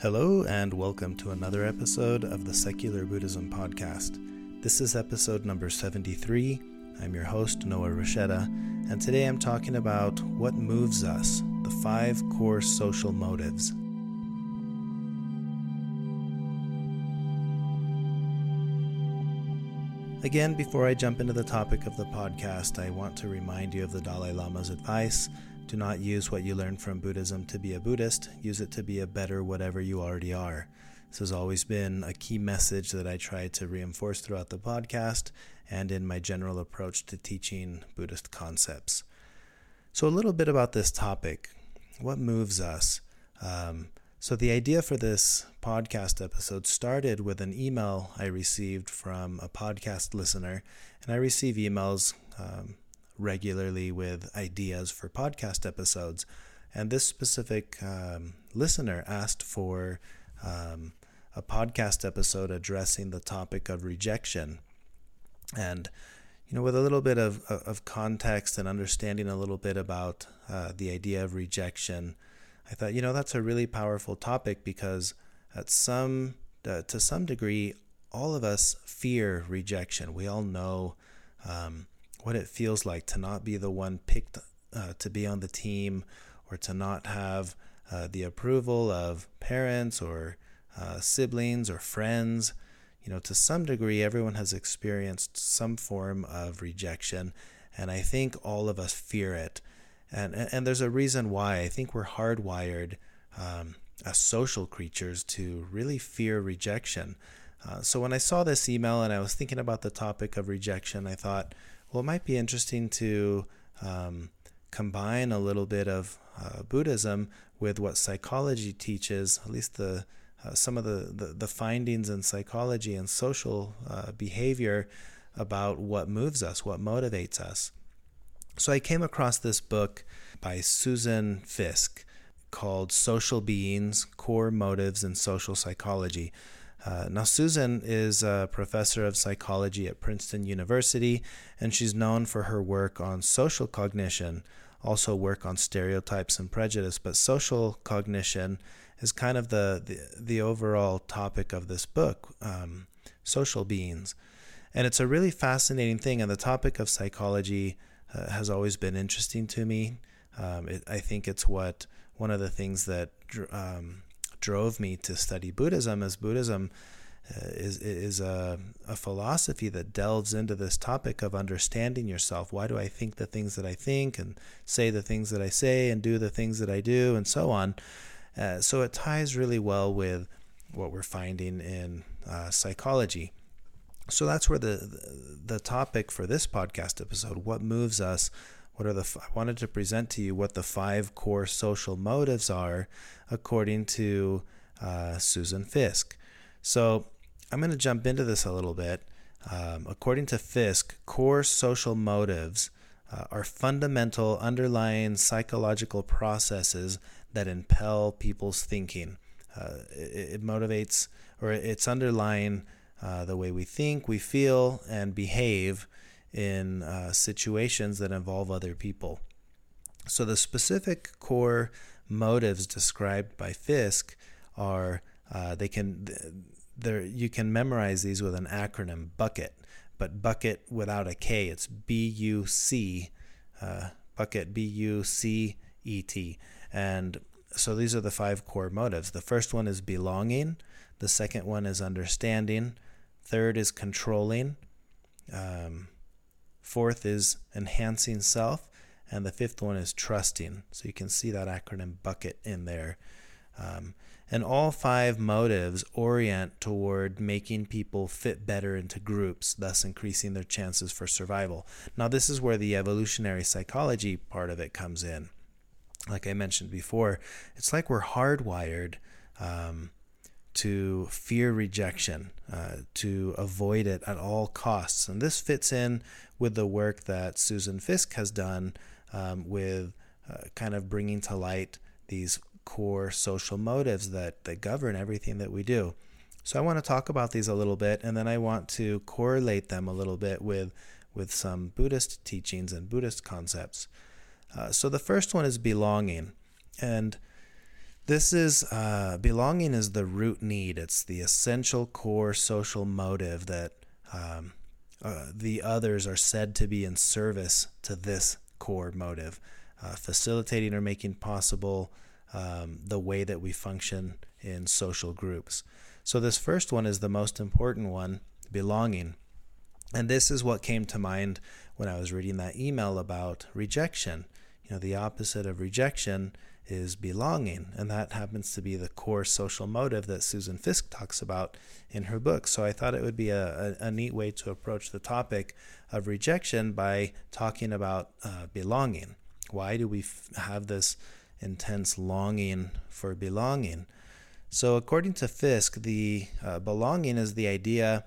Hello, and welcome to another episode of the Secular Buddhism Podcast. This is episode number 73. I'm your host, Noah Rasheta, and today I'm talking about what moves us, the five core social motives. Again, before I jump into the topic of the podcast, I want to remind you of the Dalai Lama's advice do not use what you learn from Buddhism to be a Buddhist, use it to be a better whatever you already are. This has always been a key message that I try to reinforce throughout the podcast and in my general approach to teaching Buddhist concepts. So, a little bit about this topic what moves us? Um, so, the idea for this podcast episode started with an email I received from a podcast listener, and I receive emails um, regularly with ideas for podcast episodes. And this specific um, listener asked for um, a podcast episode addressing the topic of rejection. And, you know, with a little bit of, of context and understanding a little bit about uh, the idea of rejection, I thought, you know, that's a really powerful topic because at some, uh, to some degree, all of us fear rejection. We all know um, what it feels like to not be the one picked uh, to be on the team or to not have uh, the approval of parents or uh, siblings or friends. You know, to some degree, everyone has experienced some form of rejection, and I think all of us fear it. And, and there's a reason why. I think we're hardwired um, as social creatures to really fear rejection. Uh, so when I saw this email and I was thinking about the topic of rejection, I thought, well, it might be interesting to um, combine a little bit of uh, Buddhism with what psychology teaches, at least the uh, some of the, the, the, findings in psychology and social uh, behavior about what moves us, what motivates us. So I came across this book by Susan Fiske called Social Beings Core Motives in Social Psychology. Uh, now, Susan is a professor of psychology at Princeton University, and she's known for her work on social cognition, also work on stereotypes and prejudice. But social cognition is kind of the, the, the overall topic of this book, um, social beings. And it's a really fascinating thing, and the topic of psychology uh, has always been interesting to me. Um, it, I think it's what one of the things that um, drove me to study Buddhism, as Buddhism uh, is is a, a philosophy that delves into this topic of understanding yourself. Why do I think the things that I think, and say the things that I say, and do the things that I do, and so on. Uh, so it ties really well with what we're finding in uh, psychology. So that's where the the topic for this podcast episode, what moves us, what are the I wanted to present to you what the five core social motives are according to uh, Susan Fiske. So I'm going to jump into this a little bit. Um, according to Fiske, core social motives uh, are fundamental underlying psychological processes that impel people's thinking. Uh, it, it, motivates or it's underlying uh, the way we think, we feel, and behave in uh, situations that involve other people. So the specific core motives described by Fiske are uh, they can there you can memorize these with an acronym bucket, but bucket without a K. It's B U C uh, bucket B U C E T and so these are the five core motives. The first one is belonging. The second one is understanding. Third is controlling. Um, Fourth is enhancing self. And the fifth one is trusting. So you can see that acronym bucket in there. Um, and all five motives orient toward making people fit better into groups, thus increasing their chances for survival. Now, this is where the evolutionary psychology part of it comes in. Like I mentioned before, it's like we're hardwired um, to fear rejection, uh, to avoid it at all costs. And this fits in with the work that Susan Fiske has done um, with uh, kind of bringing to light these core social motives that, that govern everything that we do. So I want to talk about these a little bit, and then I want to correlate them a little bit with, with some Buddhist teachings and Buddhist concepts. Uh, so the first one is belonging. And This is uh, belonging is the root need. It's the essential core social motive that um, uh, the others are said to be in service to this core motive, uh, facilitating or making possible um, the way that we function in social groups. So, this first one is the most important one belonging. And this is what came to mind when I was reading that email about rejection. You know, the opposite of rejection is belonging. And that happens to be the core social motive that Susan Fiske talks about in her book. So I thought it would be a, a, a neat way to approach the topic of rejection by talking about uh, belonging. Why do we f- have this intense longing for belonging? So, according to Fiske, the uh, belonging is the idea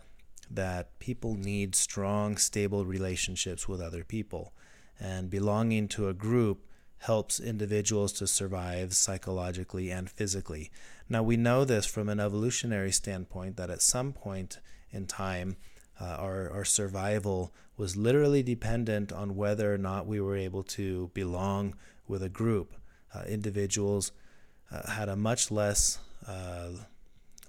that people need strong, stable relationships with other people. And belonging to a group helps individuals to survive psychologically and physically. Now, we know this from an evolutionary standpoint that at some point in time, uh, our, our survival was literally dependent on whether or not we were able to belong with a group. Uh, individuals uh, had a much less uh,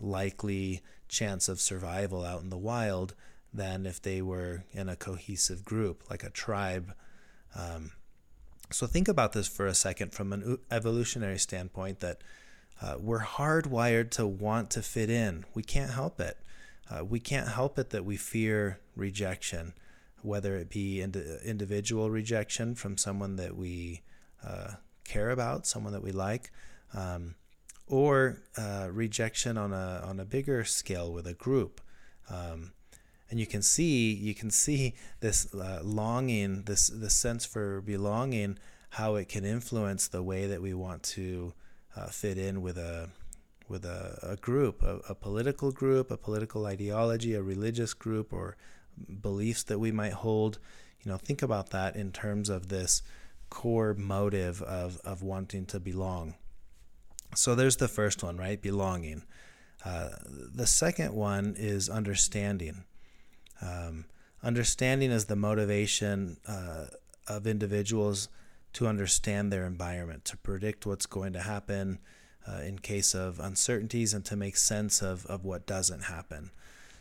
likely chance of survival out in the wild than if they were in a cohesive group, like a tribe. Um, so think about this for a second from an evolutionary standpoint that uh, we're hardwired to want to fit in. We can't help it. Uh, we can't help it that we fear rejection, whether it be ind- individual rejection from someone that we uh, care about, someone that we like, um, or uh, rejection on a on a bigger scale with a group. Um, and you can see you can see this uh, longing this this sense for belonging how it can influence the way that we want to uh, fit in with a with a, a group a, a, political group a political ideology a religious group or beliefs that we might hold. You know think about that in terms of this core motive of of wanting to belong. So there's the first one right? Belonging. Uh, the second one is understanding um, understanding is the motivation uh, of individuals to understand their environment, to predict what's going to happen uh, in case of uncertainties, and to make sense of, of what doesn't happen.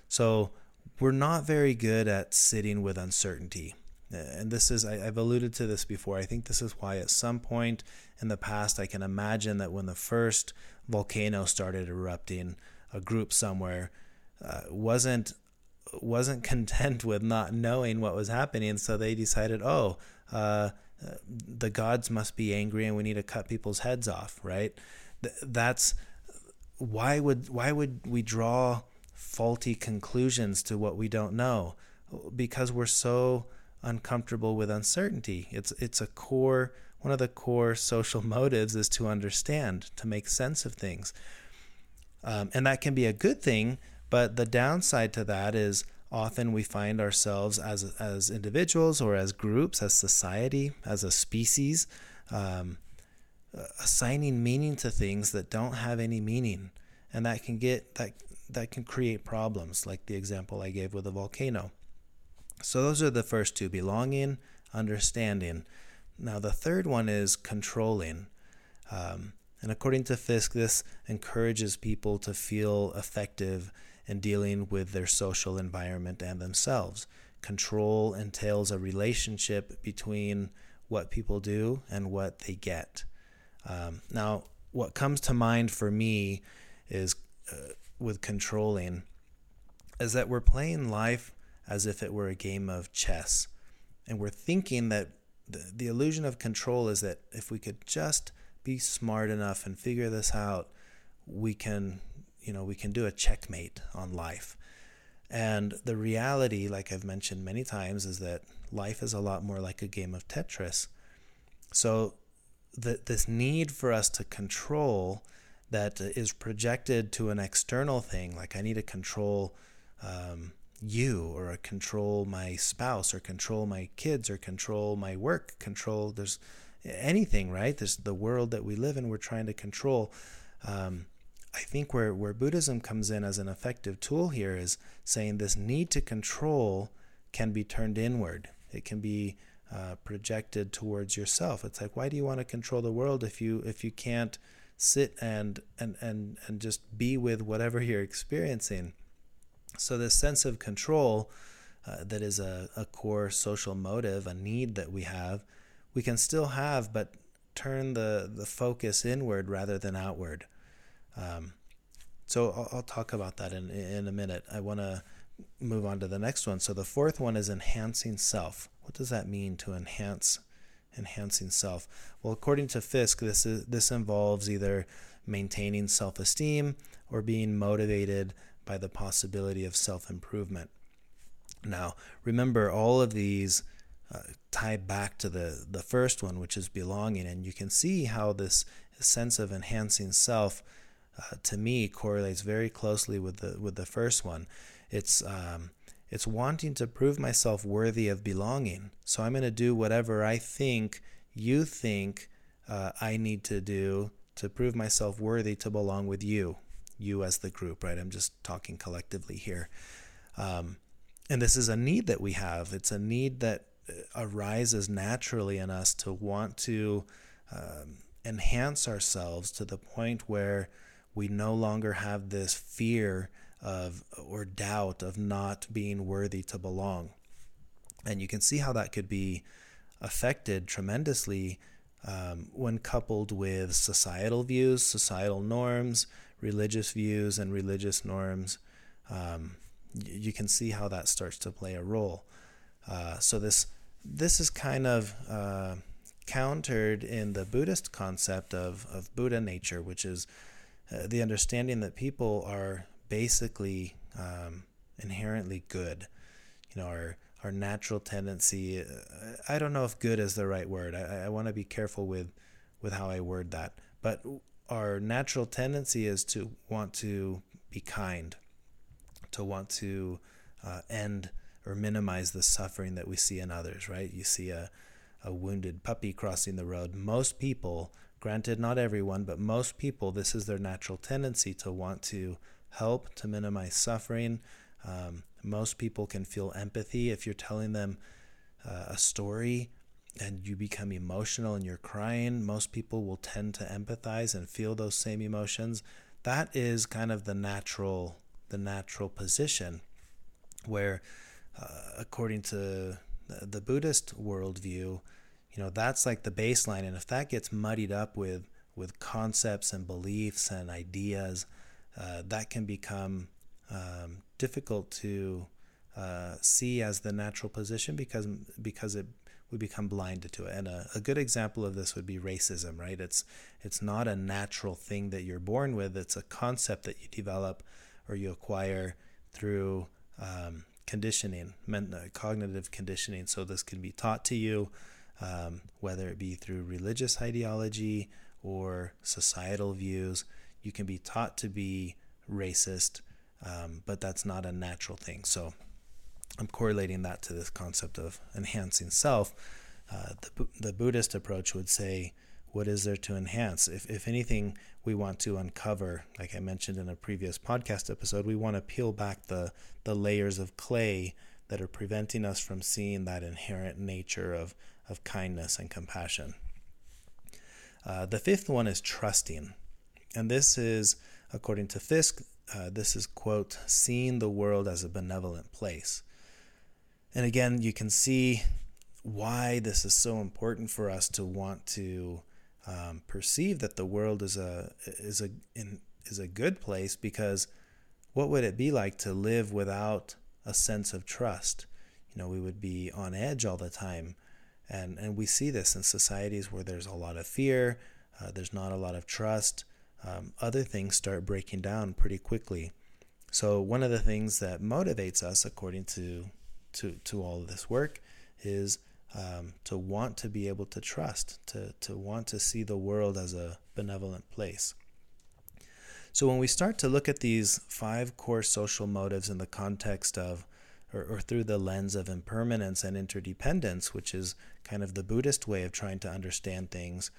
So, we're not very good at sitting with uncertainty. And this is, I, have alluded to this before. I think this is why, at some point in the past, I can imagine that when the first volcano started erupting, a group somewhere uh, wasn't wasn't content with not knowing what was happening, so they decided, oh, uh, the gods must be angry, and we need to cut people's heads off. Right? That's why would why would we draw faulty conclusions to what we don't know? Because we're so uncomfortable with uncertainty. It's it's a core one of the core social motives is to understand, to make sense of things. Um, and that can be a good thing but the downside to that is often we find ourselves as as individuals or as groups, as society, as a species, um, assigning meaning to things that don't have any meaning, and that can get that that can create problems, like the example I gave with the volcano. So those are the first two: belonging, understanding. Now the third one is controlling. Um, and according to Fiske, this encourages people to feel effective and dealing with their social environment and themselves. Control entails a relationship between what people do and what they get. Um, now, what comes to mind for me is uh, with controlling is that we're playing life as if it were a game of chess. And we're thinking that the, the illusion of control is that if we could just be smart enough and figure this out, we can you know we can do a checkmate on life. And the reality like i've mentioned many times is that life is a lot more like a game of tetris. So the, this need for us to control that is projected to an external thing like i need to control um, you or control my spouse or control my kids or control my work control there's anything right? There's the world that we live in we're trying to control. Um, I think where, where Buddhism comes in as an effective tool here is saying this need to control can be turned inward. It can be uh, projected towards yourself. It's like, why do you want to control the world if you if you can't sit and and and and just be with whatever you're experiencing. So this sense of control uh, that is a, a core social motive, a need that we have, we can still have, but turn the the focus inward rather than outward. Um, so I'll, I'll, talk about that in in a minute. I want to move on to the next one. So the fourth one is enhancing self. What does that mean to enhance enhancing self? Well, according to Fiske, this is this involves either maintaining self-esteem or being motivated by the possibility of self-improvement. Now, remember all of these uh, tie back to the the first one, which is belonging, and you can see how this sense of enhancing self, uh, to me, correlates very closely with the with the first one. It's um, it's wanting to prove myself worthy of belonging. So I'm going to do whatever I think you think uh, I need to do to prove myself worthy to belong with you, you as the group, right? I'm just talking collectively here. Um, and this is a need that we have. It's a need that uh, arises naturally in us to want to um, enhance ourselves to the point where we no longer have this fear of or doubt of not being worthy to belong. And you can see how that could be affected tremendously um, when coupled with societal views, societal norms, religious views, and religious norms. Um, you can see how that starts to play a role. Uh, so this this is kind of uh, countered in the Buddhist concept of, of Buddha nature, which is uh, the understanding that people are basically um, inherently good. You know, our our natural tendency. Uh, I don't know if good is the right word. I, I want to be careful with with how I word that. But our natural tendency is to want to be kind, to want to uh, end or minimize the suffering that we see in others. Right? You see a a wounded puppy crossing the road. Most people, granted not everyone, but most people, this is their natural tendency to want to help to minimize suffering. Um, most people can feel empathy if you're telling them uh, a story and you become emotional and you're crying. Most people will tend to empathize and feel those same emotions. That is kind of the natural the natural position where uh, according to the Buddhist worldview, you know that's like the baseline, and if that gets muddied up with with concepts and beliefs and ideas, uh, that can become um, difficult to uh, see as the natural position because because it we become blinded to it. And a, a, good example of this would be racism, right? It's it's not a natural thing that you're born with. It's a concept that you develop or you acquire through um, conditioning, uh, cognitive conditioning. So this can be taught to you, um, whether it be through religious ideology or societal views you can be taught to be racist, um, but that's not a natural thing. So I'm correlating that to this concept of enhancing self. Uh, the, the Buddhist approach would say, what is there to enhance? If, if anything, we want to uncover, like I mentioned in a previous podcast episode, we want to peel back the, the layers of clay that are preventing us from seeing that inherent nature of, of kindness and compassion. Uh, the fifth one is trusting. And this is, according to Fiske, uh, this is, quote, seeing the world as a benevolent place. And again, you can see why this is so important for us to want to um, perceive that the world is a is a in, is a good place because what would it be like to live without a sense of trust? You know, we would be on edge all the time, and and we see this in societies where there's a lot of fear, uh, there's not a lot of trust um, other things start breaking down pretty quickly. So one of the things that motivates us, according to to to all of this work, is um, to want to be able to trust, to to want to see the world as a benevolent place. So when we start to look at these five core social motives in the context of or, or, through the lens of impermanence and interdependence, which is kind of the Buddhist way of trying to understand things,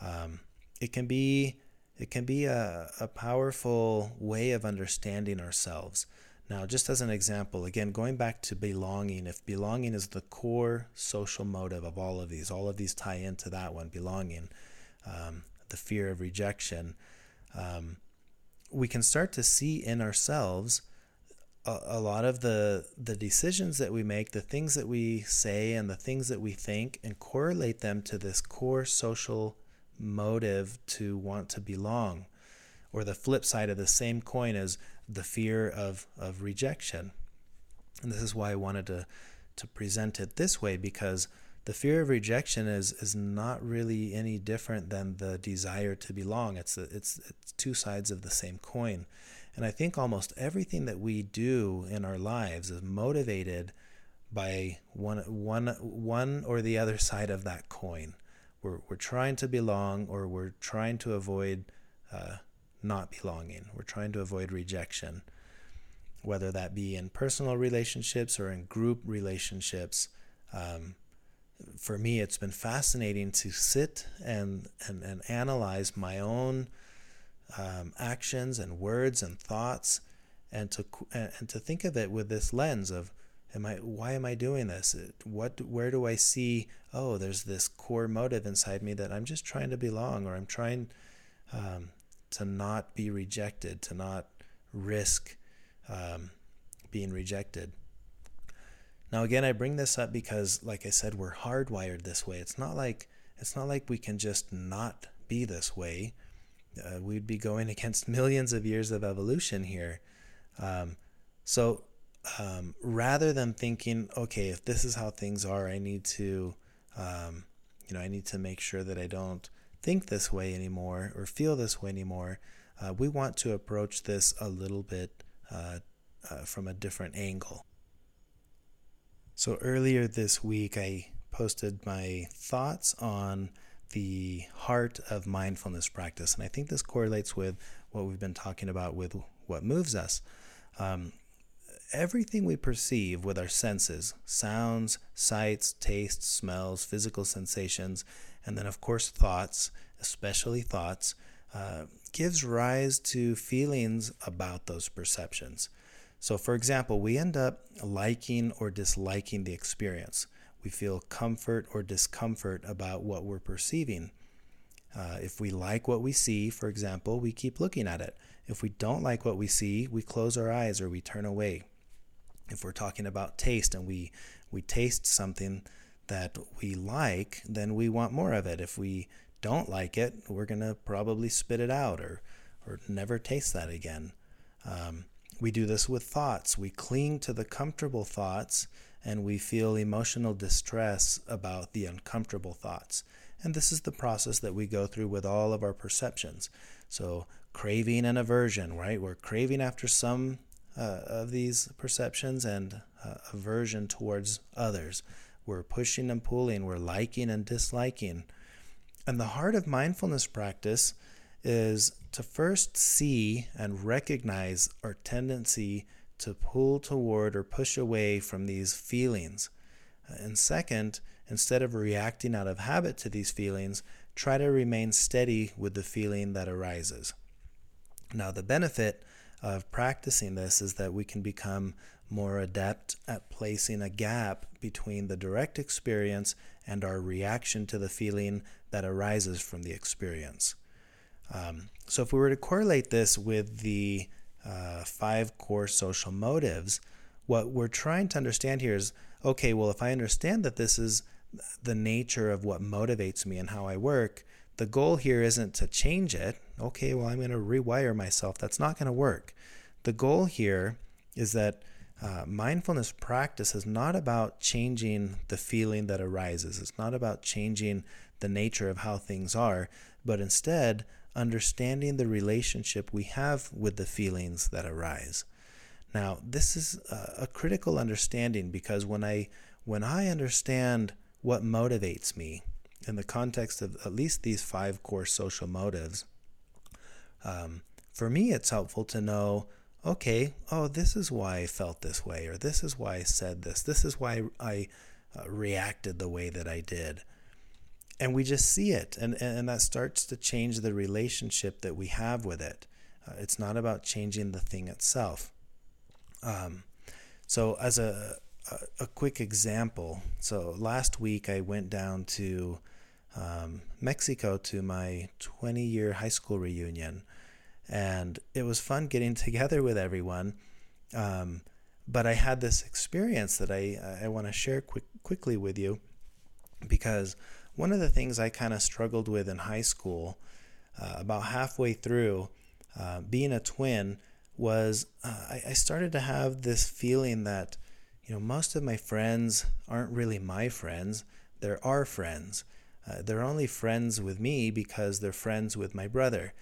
um, it can be it can be a, a powerful way of understanding ourselves. Now, just as an example, again, going back to belonging, if belonging is the core social motive of all of these, all of these tie into that one, belonging, um, the fear of rejection, um, we can start to see in ourselves a, a, lot of the the decisions that we make, the things that we say, and the things that we think, and correlate them to this core social motive to want to belong, or the flip side of the same coin is the fear of of rejection. And this is why I wanted to to present it this way because the fear of rejection is is not really any different than the desire to belong. It's it's it's two sides of the same coin. And I think almost everything that we do in our lives is motivated by one one one or the other side of that coin. We're we're trying to belong or we're trying to avoid uh, not belonging. We're trying to avoid rejection, whether that be in personal relationships or in group relationships. Um, for me, it's been fascinating to sit and, and, and analyze my own um, actions and words and thoughts and to, and to think of it with this lens of, am I, why am I doing this? What, where do I see, oh, there's this core motive inside me that I'm just trying to belong or I'm trying um, to not be rejected, to not risk um, being rejected. Now again, I bring this up because like I said, we're hardwired this way. It's not like it's not like we can just not be this way. Uh, we'd be going against millions of years of evolution here. Um, so um, rather than thinking, okay, if this is how things are, I need to, um, you know, I need to make sure that I don't think this way anymore or feel this way anymore. Uh, we want to approach this a little bit uh, uh from a different angle. So earlier this week, I posted my thoughts on the heart of mindfulness practice. And I think this correlates with what we've been talking about with what moves us. Um, everything we perceive with our senses sounds, sights, tastes, smells, physical sensations, and then, of course, thoughts, especially thoughts, uh, gives rise to feelings about those perceptions. So, for example, we end up liking or disliking the experience. We feel comfort or discomfort about what we're perceiving. Uh, if we like what we see, for example, we keep looking at it. If we don't like what we see, we close our eyes or we turn away. If we're talking about taste and we, we taste something that we like, then we want more of it. If we don't like it, we're going to probably spit it out or, or never taste that again. Um, we do this with thoughts. We cling to the comfortable thoughts and we feel emotional distress about the uncomfortable thoughts. And this is the process that we go through with all of our perceptions. So, craving and aversion, right? We're craving after some uh, of these perceptions and uh, aversion towards others. We're pushing and pulling, we're liking and disliking. And the heart of mindfulness practice is to first see and recognize our tendency to pull toward or push away from these feelings. And second, instead of reacting out of habit to these feelings, try to remain steady with the feeling that arises. Now, the benefit of practicing this is that we can become more adept at placing a gap between the direct experience and our reaction to the feeling that arises from the experience. Um, so, if we were to correlate this with the uh, five core social motives, what we're trying to understand here is okay, well, if I understand that this is the nature of what motivates me and how I work, the goal here isn't to change it. Okay, well, I'm going to rewire myself. That's not going to work. The goal here is that uh, mindfulness practice is not about changing the feeling that arises. It's not about changing the nature of how things are, but instead understanding the relationship we have with the feelings that arise. Now, this is a, critical understanding because when I when I understand what motivates me in the context of at least these five core social motives, um, for me, it's helpful to know okay, oh, this is why I felt this way, or this is why I said this, this is why I uh, reacted the way that I did and we just see it and, and that starts to change the relationship that we have with it uh, it's not about changing the thing itself um, so as a, a, a quick example so last week i went down to um, Mexico to my 20 year high school reunion. And it was fun getting together with everyone. Um, but I had this experience that I, I want to share quick, quickly with you because one of the things I kind of struggled with in high school, uh, about halfway through, uh, being a twin, was uh, I, I started to have this feeling that, you know, most of my friends aren't really my friends, they're our friends. Uh, they're only friends with me because they're friends with my brother.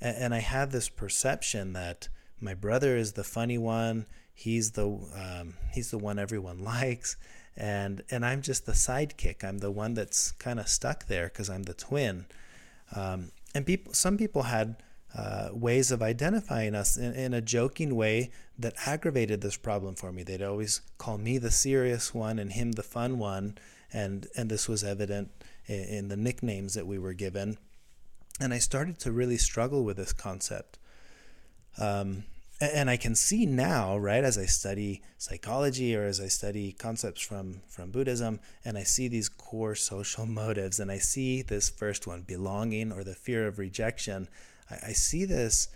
And, and I had this perception that my brother is the funny one. He's the um, he's the one everyone likes, and and I'm just the sidekick. I'm the one that's kind of stuck there because I'm the twin. Um, and people, some people had uh, ways of identifying us in, in, a joking way that aggravated this problem for me. They'd always call me the serious one and him the fun one, and and this was evident in, in the nicknames that we were given. And I started to really struggle with this concept. Um, and I can see now, right, as I study psychology or as I study concepts from from Buddhism, and I see these core social motives, and I see this first one, belonging or the fear of rejection. I, I see this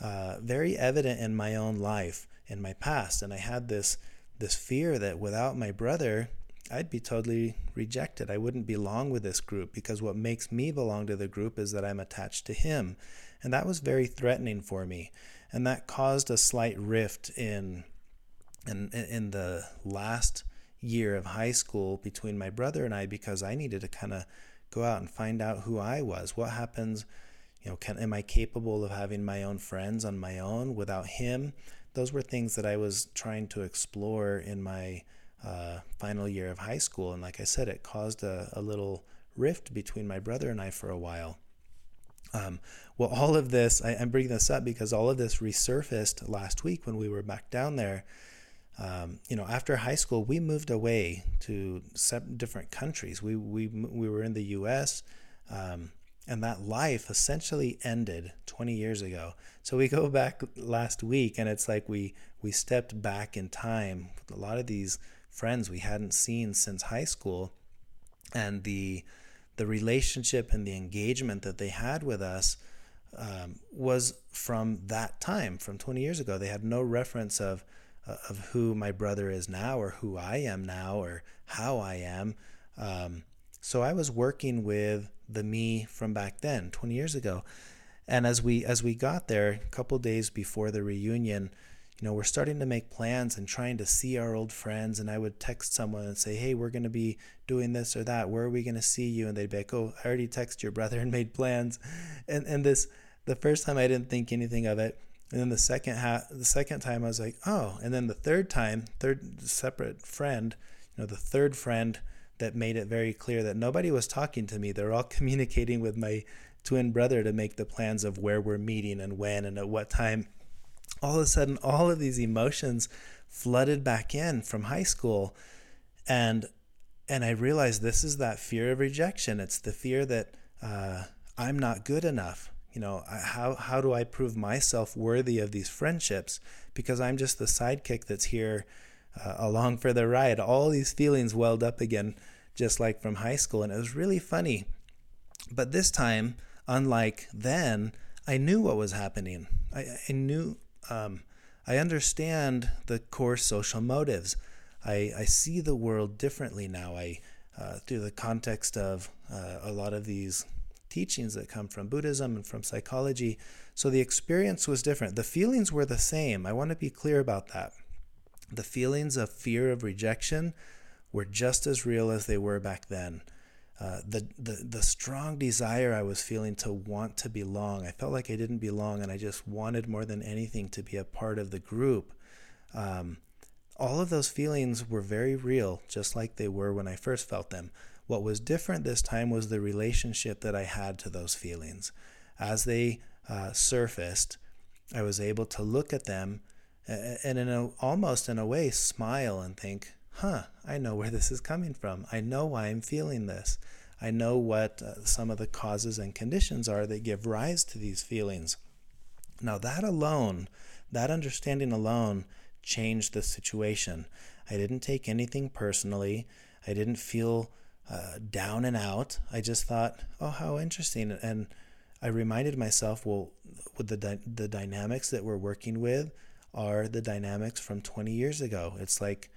uh, very evident in my own life, in my past, and I had this this fear that without my brother, I'd be totally rejected. I wouldn't belong with this group because what makes me belong to the group is that I'm attached to him, and that was very threatening for me and that caused a slight rift in in in the last year of high school between my brother and I because I needed to kind of go out and find out who I was. What happens? You know, can am I capable of having my own friends on my own without him? Those were things that I was trying to explore in my uh, final year of high school, and like I said, it caused a, a little rift between my brother and I for a while. Um, well, all of this, I, am bringing this up because all of this resurfaced last week when we were back down there. Um, you know, after high school, we moved away to different countries. We, we, we were in the U.S., um, and that life essentially ended 20 years ago. So we go back last week, and it's like we, we stepped back in time with a lot of these friends we hadn't seen since high school. And the the relationship and the engagement that they had with us um, was from that time, from 20 years ago. They had no reference of uh, of who my brother is now, or who I am now, or how I am. Um, so I was working with the me from back then, 20 years ago. And as we as we got there, a couple days before the reunion, you know, we're starting to make plans and trying to see our old friends. And I would text someone and say, Hey, we're going to be doing this or that. Where are we going to see you? And they'd be like, Oh, I already texted your brother and made plans. And, and this, the first time I didn't think anything of it. And then the second ha- the second time I was like, oh. And then the third time, third separate friend, you know, the third friend that made it very clear that nobody was talking to me. They're all communicating with my twin brother to make the plans of where we're meeting and when and at what time all of a sudden all of these emotions flooded back in from high school. And and i realized this is that fear of rejection. It's the fear that uh, i'm not good enough. You know how how do i prove myself worthy of these friendships? Because i'm just the sidekick that's here uh, along for the ride. All these feelings welled up again just like from high school. And it was really funny. But this time unlike then i knew what was happening. I, I knew um, I understand the core social motives. I, I see the world differently now. I uh, through the context of uh, a lot of these teachings that come from Buddhism and from psychology. So the experience was different. The feelings were the same. I want to be clear about that. The feelings of fear of rejection were just as real as they were back then. Uh, the, the the strong desire I was feeling to want to belong. I felt like I didn't belong, and I just wanted more than anything to be a part of the group. Um, all of those feelings were very real, just like they were when I first felt them. What was different this time was the relationship that I had to those feelings. As they uh, surfaced, I was able to look at them and, in a, almost in a way, smile and think, huh, I know where this is coming from. I know why I'm feeling this. I know what uh, some of the causes and conditions are that give rise to these feelings. Now, that alone, that understanding alone, changed the situation. I didn't take anything personally. I didn't feel uh, down and out, I just thought, oh, how interesting. And I reminded myself, well, with the, di- the dynamics that we're working with are the dynamics from 20 years ago. It's like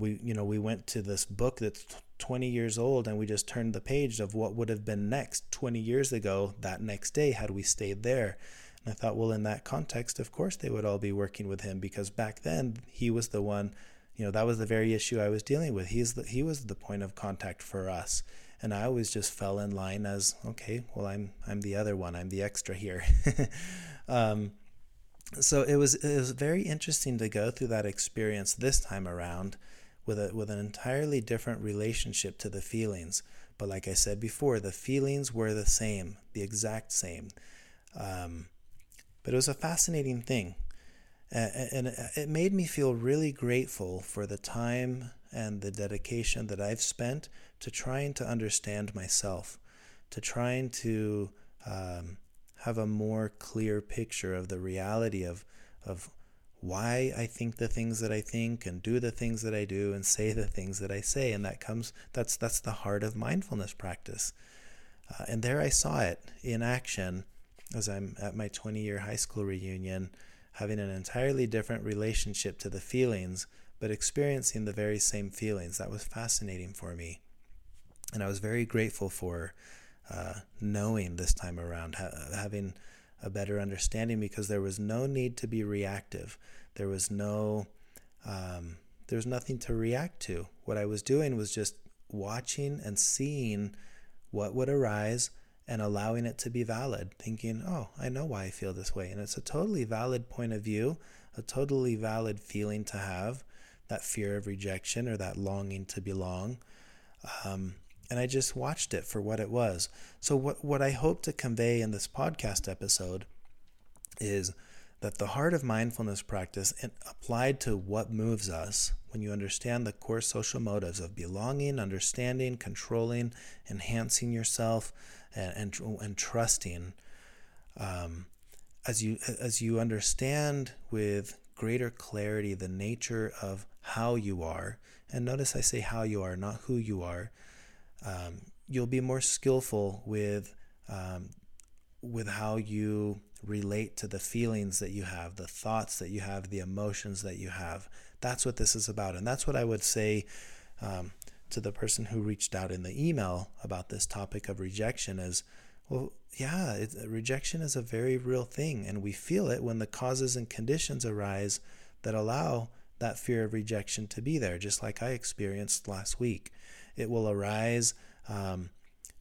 we, you know, we went to this book that's 20 years old and we just turned the page of what would have been next 20 years ago that next day had we stayed there. And I thought, well, in that context, of course they would all be working with him because back then he was the one, you know, that was the very issue I was dealing with. He's the, he was the point of contact for us. And I always just fell in line as, okay, well, I'm, I'm the other one. I'm the extra here. um, so it was, it was very interesting to go through that experience this time around with a, with an entirely different relationship to the feelings. But like I said before, the feelings were the same, the exact same. Um, but it was a fascinating thing. And it made me feel really grateful for the time and the dedication that I've spent to trying to understand myself, to trying to um, have a more clear picture of the reality of, of why I think the things that I think and do the things that I do and say the things that I say. And that comes, that's, that's the heart of mindfulness practice. Uh, and there I saw it in action as I'm at my 20 year high school reunion, having an entirely different relationship to the feelings, but experiencing the very same feelings. That was fascinating for me. And I was very grateful for uh, knowing this time around, ha- having a better understanding because there was no need to be reactive. There was no, um, there was nothing to react to. What I was doing was just watching and seeing what would arise and allowing it to be valid, thinking, oh, I know why I feel this way. And it's a totally valid point of view, a totally valid feeling to have that fear of rejection or that longing to belong. Um, and I just watched it for what it was. So, what, what I hope to convey in this podcast episode is that the heart of mindfulness practice applied to what moves us when you understand the core social motives of belonging, understanding, controlling, enhancing yourself, and and, and trusting um, as you as you understand with greater clarity the nature of how you are and notice I say how you are not who you are um, you'll be more skillful with um, with how you relate to the feelings that you have the thoughts that you have the emotions that you have. That's what this is about. And that's what I would say um, to the person who reached out in the email about this topic of rejection is well, yeah, it, rejection is a very real thing, and we feel it when the causes and conditions arise that allow that fear of rejection to be there, just like I experienced last week. It will arise. Um,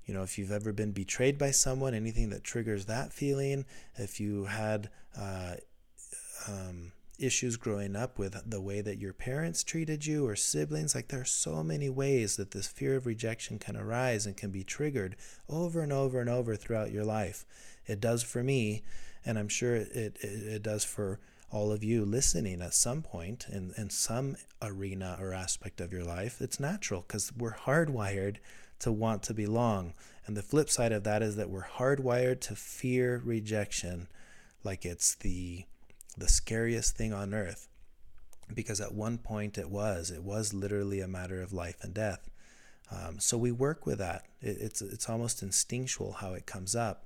you know, if you've ever been betrayed by someone, anything that triggers that feeling, if you had uh, um, issues growing up with the way that your parents treated you or siblings. Like there are so many ways that this fear of rejection can arise and can be triggered over and over and over throughout your life. It does for me, and I'm sure it, it, it does for all of you listening at some point in, in some arena or aspect of your life. It's natural because we're hardwired to want to belong. And the flip side of that is that we're hardwired to fear rejection like it's the the scariest thing on earth because at one point it was it was literally a matter of life and death um, so we work with that it, it's it's almost instinctual how it comes up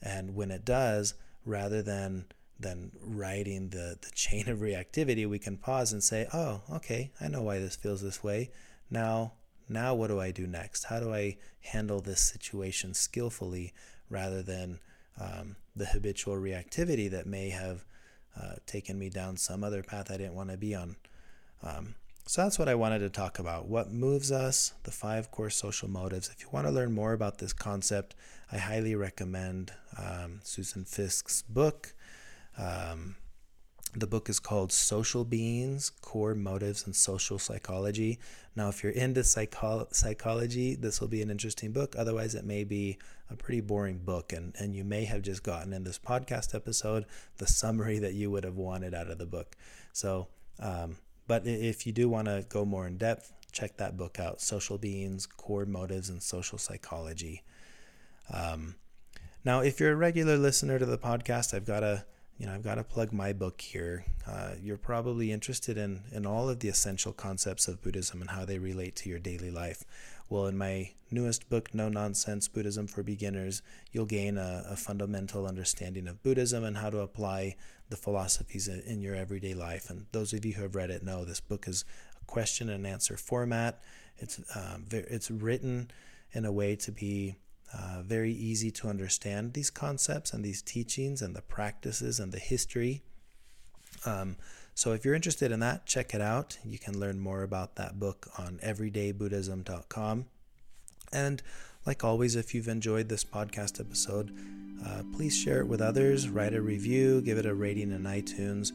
and when it does rather than than riding the the chain of reactivity we can pause and say oh okay i know why this feels this way now now what do i do next how do i handle this situation skillfully rather than um, the habitual reactivity that may have uh, taken me down some other path I didn't want to be on. Um, so that's what I wanted to talk about. What moves us, the five core social motives. If you want to learn more about this concept, I highly recommend um, Susan Fiske's book. Um, the book is called Social Beings Core Motives and Social Psychology. Now, if you're into psycho- psychology, this will be an interesting book. Otherwise, it may be a pretty boring book, and, and you may have just gotten in this podcast episode the summary that you would have wanted out of the book. So, um, but if you do want to go more in depth, check that book out Social Beings Core Motives and Social Psychology. Um, now, if you're a regular listener to the podcast, I've got a you know, I've got to plug my book here. Uh, you're probably interested in, in all of the essential concepts of Buddhism and how they relate to your daily life. Well, in my newest book, No Nonsense Buddhism for Beginners, you'll gain a, a fundamental understanding of Buddhism and how to apply the philosophies in, in your everyday life. And those of you who have read it know this book is a question and answer format. It's um, it's written in a way to be uh, very easy to understand these concepts and these teachings and the practices and the history. Um, so if you're interested in that, check it out. You can learn more about that book on everydaybuddhism.com. And like always, if you've enjoyed this podcast episode, uh, please share it with others, write a review, give it a rating in iTunes.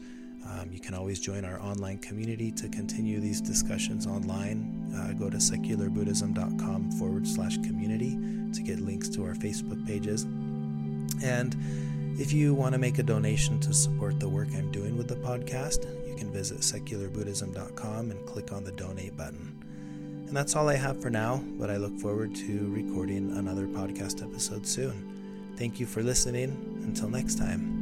Um, you can always join our online community to continue these discussions online. Uh, go to secularbuddhism.com forward slash community to get links to our Facebook pages. And if you want to make a donation to support the work I'm doing with the podcast, you can visit secularbuddhism.com and click on the donate button. And that's all I have for now, but I look forward to recording another podcast episode soon. Thank you for listening. Until next time.